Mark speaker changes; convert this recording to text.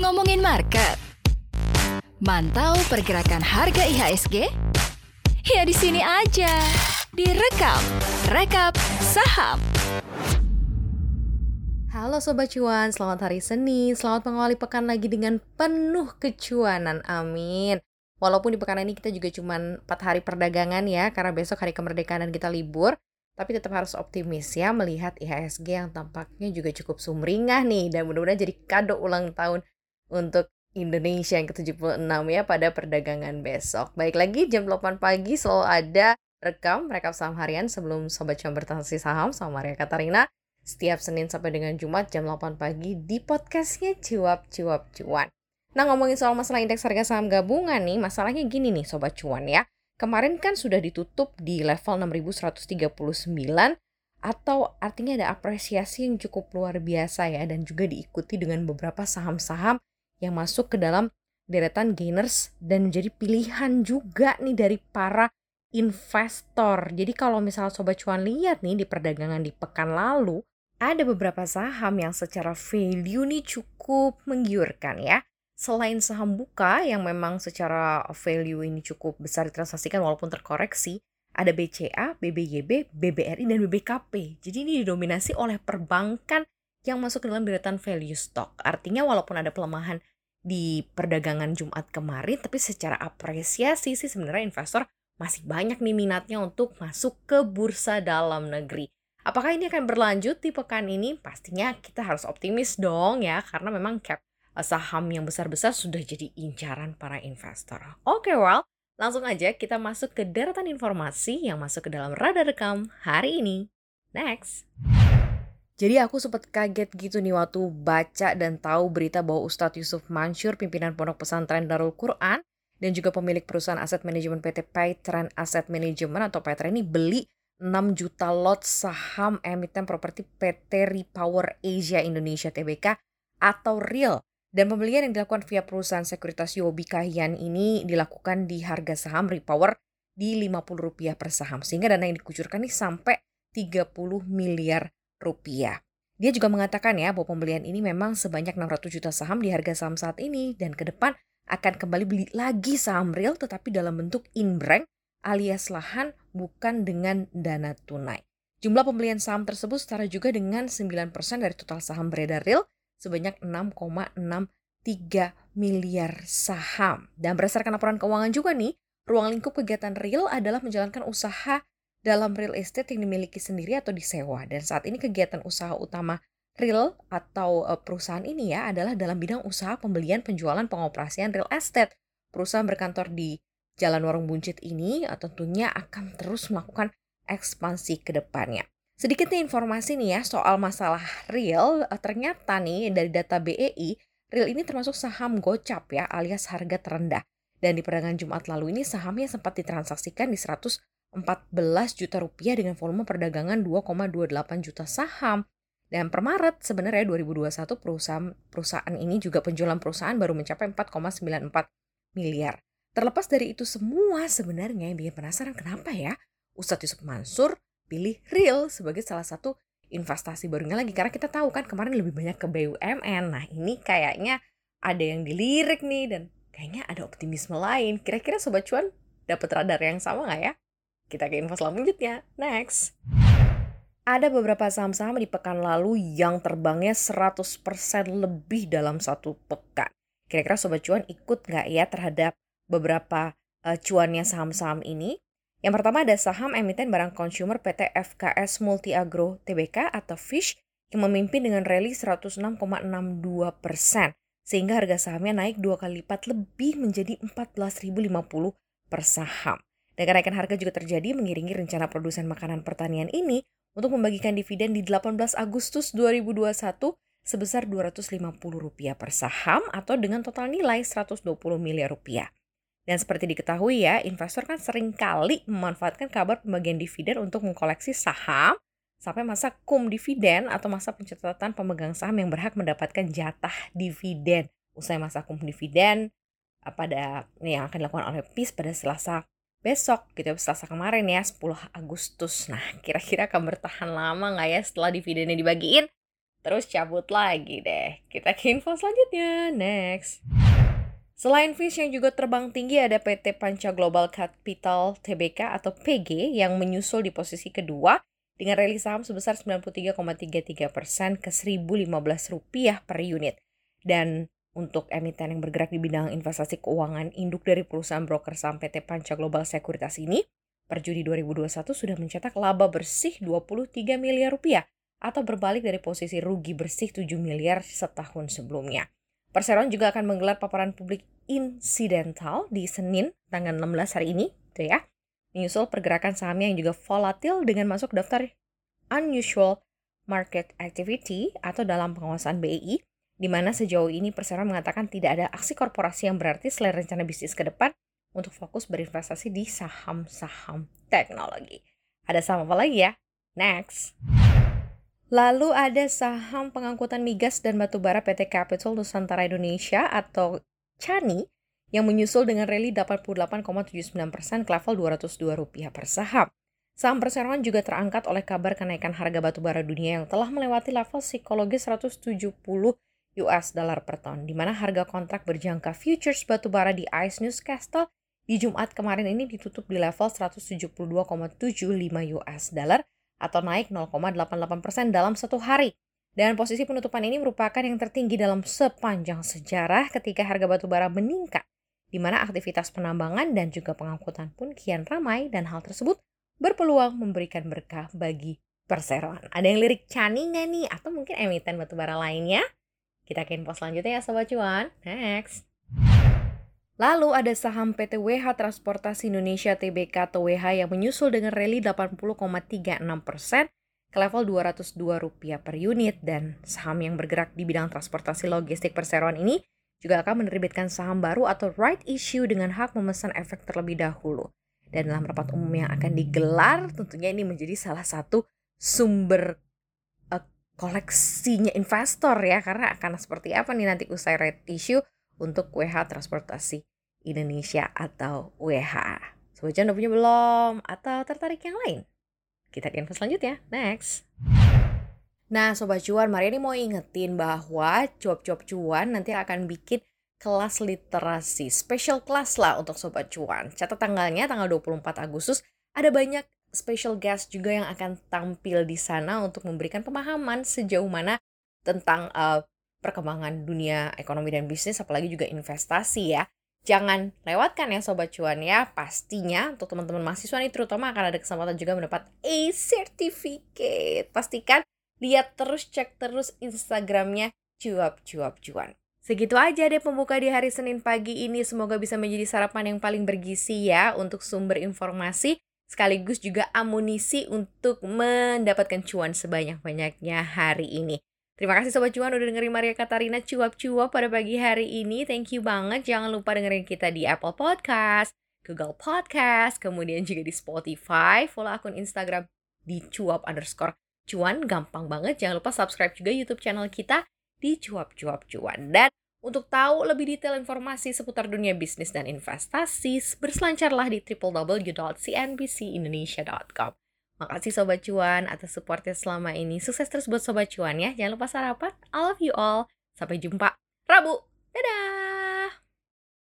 Speaker 1: Ngomongin market. Mantau pergerakan harga IHSG? Ya di sini aja. Direkap, rekap saham.
Speaker 2: Halo Sobat Cuan, selamat hari Senin, selamat mengawali pekan lagi dengan penuh kecuanan, amin. Walaupun di pekan ini kita juga cuma 4 hari perdagangan ya, karena besok hari kemerdekaan dan kita libur, tapi tetap harus optimis ya melihat IHSG yang tampaknya juga cukup sumringah nih, dan mudah-mudahan jadi kado ulang tahun untuk Indonesia yang ke-76 ya pada perdagangan besok. Baik lagi jam 8 pagi selalu ada rekam rekap saham harian sebelum Sobat Cuan bertransaksi saham sama Maria Katarina setiap Senin sampai dengan Jumat jam 8 pagi di podcastnya Cuap Cuap Cuan. Nah ngomongin soal masalah indeks harga saham gabungan nih, masalahnya gini nih Sobat Cuan ya. Kemarin kan sudah ditutup di level 6139 atau artinya ada apresiasi yang cukup luar biasa ya dan juga diikuti dengan beberapa saham-saham yang masuk ke dalam deretan gainers dan menjadi pilihan juga nih dari para investor. Jadi kalau misal Sobat Cuan lihat nih di perdagangan di pekan lalu, ada beberapa saham yang secara value nih cukup menggiurkan ya. Selain saham buka yang memang secara value ini cukup besar ditransaksikan walaupun terkoreksi, ada BCA, BBYB, BBRI, dan BBKP. Jadi ini didominasi oleh perbankan yang masuk ke dalam deretan value stock. Artinya walaupun ada pelemahan di perdagangan Jumat kemarin, tapi secara apresiasi sih sebenarnya investor masih banyak nih minatnya untuk masuk ke bursa dalam negeri. Apakah ini akan berlanjut di pekan ini? Pastinya kita harus optimis dong ya, karena memang cap saham yang besar-besar sudah jadi incaran para investor. Oke, okay, well, langsung aja kita masuk ke deretan informasi yang masuk ke dalam radar rekam hari ini. Next. Jadi aku sempat kaget gitu nih waktu baca dan tahu berita bahwa Ustadz Yusuf Mansur, pimpinan pondok pesantren Darul Quran, dan juga pemilik perusahaan aset manajemen PT Paitran Asset Management atau Paitran ini beli 6 juta lot saham emiten properti PT Repower Asia Indonesia Tbk atau REAL. Dan pembelian yang dilakukan via perusahaan sekuritas Yobi Kahyan ini dilakukan di harga saham Repower di Rp50 per saham. Sehingga dana yang dikucurkan ini sampai 30 miliar rupiah. Dia juga mengatakan ya bahwa pembelian ini memang sebanyak 600 juta saham di harga saham saat ini dan ke depan akan kembali beli lagi saham real tetapi dalam bentuk in-bank alias lahan bukan dengan dana tunai. Jumlah pembelian saham tersebut setara juga dengan 9% dari total saham beredar real sebanyak 6,63 miliar saham. Dan berdasarkan laporan keuangan juga nih, ruang lingkup kegiatan real adalah menjalankan usaha dalam real estate yang dimiliki sendiri atau disewa. Dan saat ini kegiatan usaha utama real atau eh, perusahaan ini ya adalah dalam bidang usaha pembelian, penjualan, pengoperasian real estate. Perusahaan berkantor di Jalan Warung Buncit ini eh, tentunya akan terus melakukan ekspansi ke depannya. Sedikitnya informasi nih ya soal masalah real, eh, ternyata nih dari data BEI, real ini termasuk saham gocap ya alias harga terendah. Dan di perdagangan Jumat lalu ini sahamnya sempat ditransaksikan di 114 juta rupiah dengan volume perdagangan 2,28 juta saham. Dan per Maret sebenarnya 2021 perusahaan perusahaan ini juga penjualan perusahaan baru mencapai 4,94 miliar. Terlepas dari itu semua sebenarnya yang bikin penasaran kenapa ya Ustadz Yusuf Mansur pilih real sebagai salah satu investasi barunya lagi karena kita tahu kan kemarin lebih banyak ke BUMN. Nah ini kayaknya ada yang dilirik nih dan kayaknya ada optimisme lain. Kira-kira Sobat Cuan dapat radar yang sama nggak ya? Kita ke info selanjutnya. Next. Ada beberapa saham-saham di pekan lalu yang terbangnya 100% lebih dalam satu pekan. Kira-kira Sobat Cuan ikut nggak ya terhadap beberapa uh, cuannya saham-saham ini. Yang pertama ada saham emiten barang konsumer PT FKS Multi Agro Tbk atau FISH yang memimpin dengan rally 106,62 persen sehingga harga sahamnya naik dua kali lipat lebih menjadi 14.050 per saham. Dan kenaikan harga juga terjadi mengiringi rencana produsen makanan pertanian ini untuk membagikan dividen di 18 Agustus 2021 sebesar Rp250 per saham atau dengan total nilai 120 miliar rupiah. Dan seperti diketahui ya, investor kan sering kali memanfaatkan kabar pembagian dividen untuk mengkoleksi saham sampai masa kum dividen atau masa pencatatan pemegang saham yang berhak mendapatkan jatah dividen. Usai masa kum dividen pada yang akan dilakukan oleh PIS pada Selasa besok gitu ya, Selasa kemarin ya 10 Agustus. Nah, kira-kira akan bertahan lama nggak ya setelah dividennya dibagiin? terus cabut lagi deh. Kita ke info selanjutnya, next. Selain Fish yang juga terbang tinggi ada PT Panca Global Capital Tbk atau PG yang menyusul di posisi kedua dengan rilis saham sebesar 93,33 persen ke 1.015 rupiah per unit. Dan untuk emiten yang bergerak di bidang investasi keuangan induk dari perusahaan broker saham PT Panca Global Sekuritas ini, per Juni 2021 sudah mencetak laba bersih 23 miliar rupiah atau berbalik dari posisi rugi bersih 7 miliar setahun sebelumnya. Perseroan juga akan menggelar paparan publik insidental di Senin tanggal 16 hari ini, tuh ya menyusul pergerakan sahamnya yang juga volatil dengan masuk daftar unusual market activity atau dalam pengawasan BI, di mana sejauh ini Persero mengatakan tidak ada aksi korporasi yang berarti selain rencana bisnis ke depan untuk fokus berinvestasi di saham-saham teknologi. Ada saham apa lagi ya? Next. Lalu ada saham pengangkutan migas dan batubara PT Capital Nusantara Indonesia atau CHANI yang menyusul dengan rally 88,79% ke level Rp202 per saham. Saham perseroan juga terangkat oleh kabar kenaikan harga batubara dunia yang telah melewati level psikologis 170 US dollar per ton, di mana harga kontrak berjangka futures batubara di ICE Newscastle di Jumat kemarin ini ditutup di level 172,75 US dollar atau naik 0,88% dalam satu hari. Dan posisi penutupan ini merupakan yang tertinggi dalam sepanjang sejarah ketika harga batubara meningkat di mana aktivitas penambangan dan juga pengangkutan pun kian ramai dan hal tersebut berpeluang memberikan berkah bagi perseroan. Ada yang lirik Cani nggak nih? Atau mungkin emiten batubara lainnya? Kita ke info selanjutnya ya Sobat Cuan. Next. Lalu ada saham PT WH Transportasi Indonesia Tbk atau WH yang menyusul dengan rally 80,36 persen ke level Rp202 per unit. Dan saham yang bergerak di bidang transportasi logistik perseroan ini juga akan menerbitkan saham baru atau right issue dengan hak memesan efek terlebih dahulu. Dan dalam rapat umum yang akan digelar, tentunya ini menjadi salah satu sumber uh, koleksinya investor ya, karena akan seperti apa nih nanti usai right issue untuk WH Transportasi Indonesia atau WH. Sobat udah punya belum? Atau tertarik yang lain? Kita ke info selanjutnya. Next. Nah, Sobat Cuan, Maria ini mau ingetin bahwa cuap-cuap cuan nanti akan bikin kelas literasi, special class lah untuk Sobat Cuan. Catat tanggalnya, tanggal 24 Agustus, ada banyak special guest juga yang akan tampil di sana untuk memberikan pemahaman sejauh mana tentang uh, perkembangan dunia ekonomi dan bisnis, apalagi juga investasi ya. Jangan lewatkan ya Sobat Cuan ya, pastinya untuk teman-teman mahasiswa ini terutama akan ada kesempatan juga mendapat A-Certificate. Pastikan Lihat terus, cek terus Instagramnya cuap-cuap cuan. Segitu aja deh pembuka di hari Senin pagi ini. Semoga bisa menjadi sarapan yang paling bergizi ya untuk sumber informasi sekaligus juga amunisi untuk mendapatkan cuan sebanyak-banyaknya hari ini. Terima kasih Sobat Cuan udah dengerin Maria Katarina cuap-cuap pada pagi hari ini. Thank you banget. Jangan lupa dengerin kita di Apple Podcast, Google Podcast, kemudian juga di Spotify. Follow akun Instagram di cuap underscore cuan gampang banget. Jangan lupa subscribe juga YouTube channel kita di cuap-cuap cuan. Dan untuk tahu lebih detail informasi seputar dunia bisnis dan investasi, berselancarlah di www.cnbcindonesia.com. Makasih Sobat Cuan atas supportnya selama ini. Sukses terus buat Sobat Cuan ya. Jangan lupa sarapan. I love you all. Sampai jumpa Rabu. Dadah!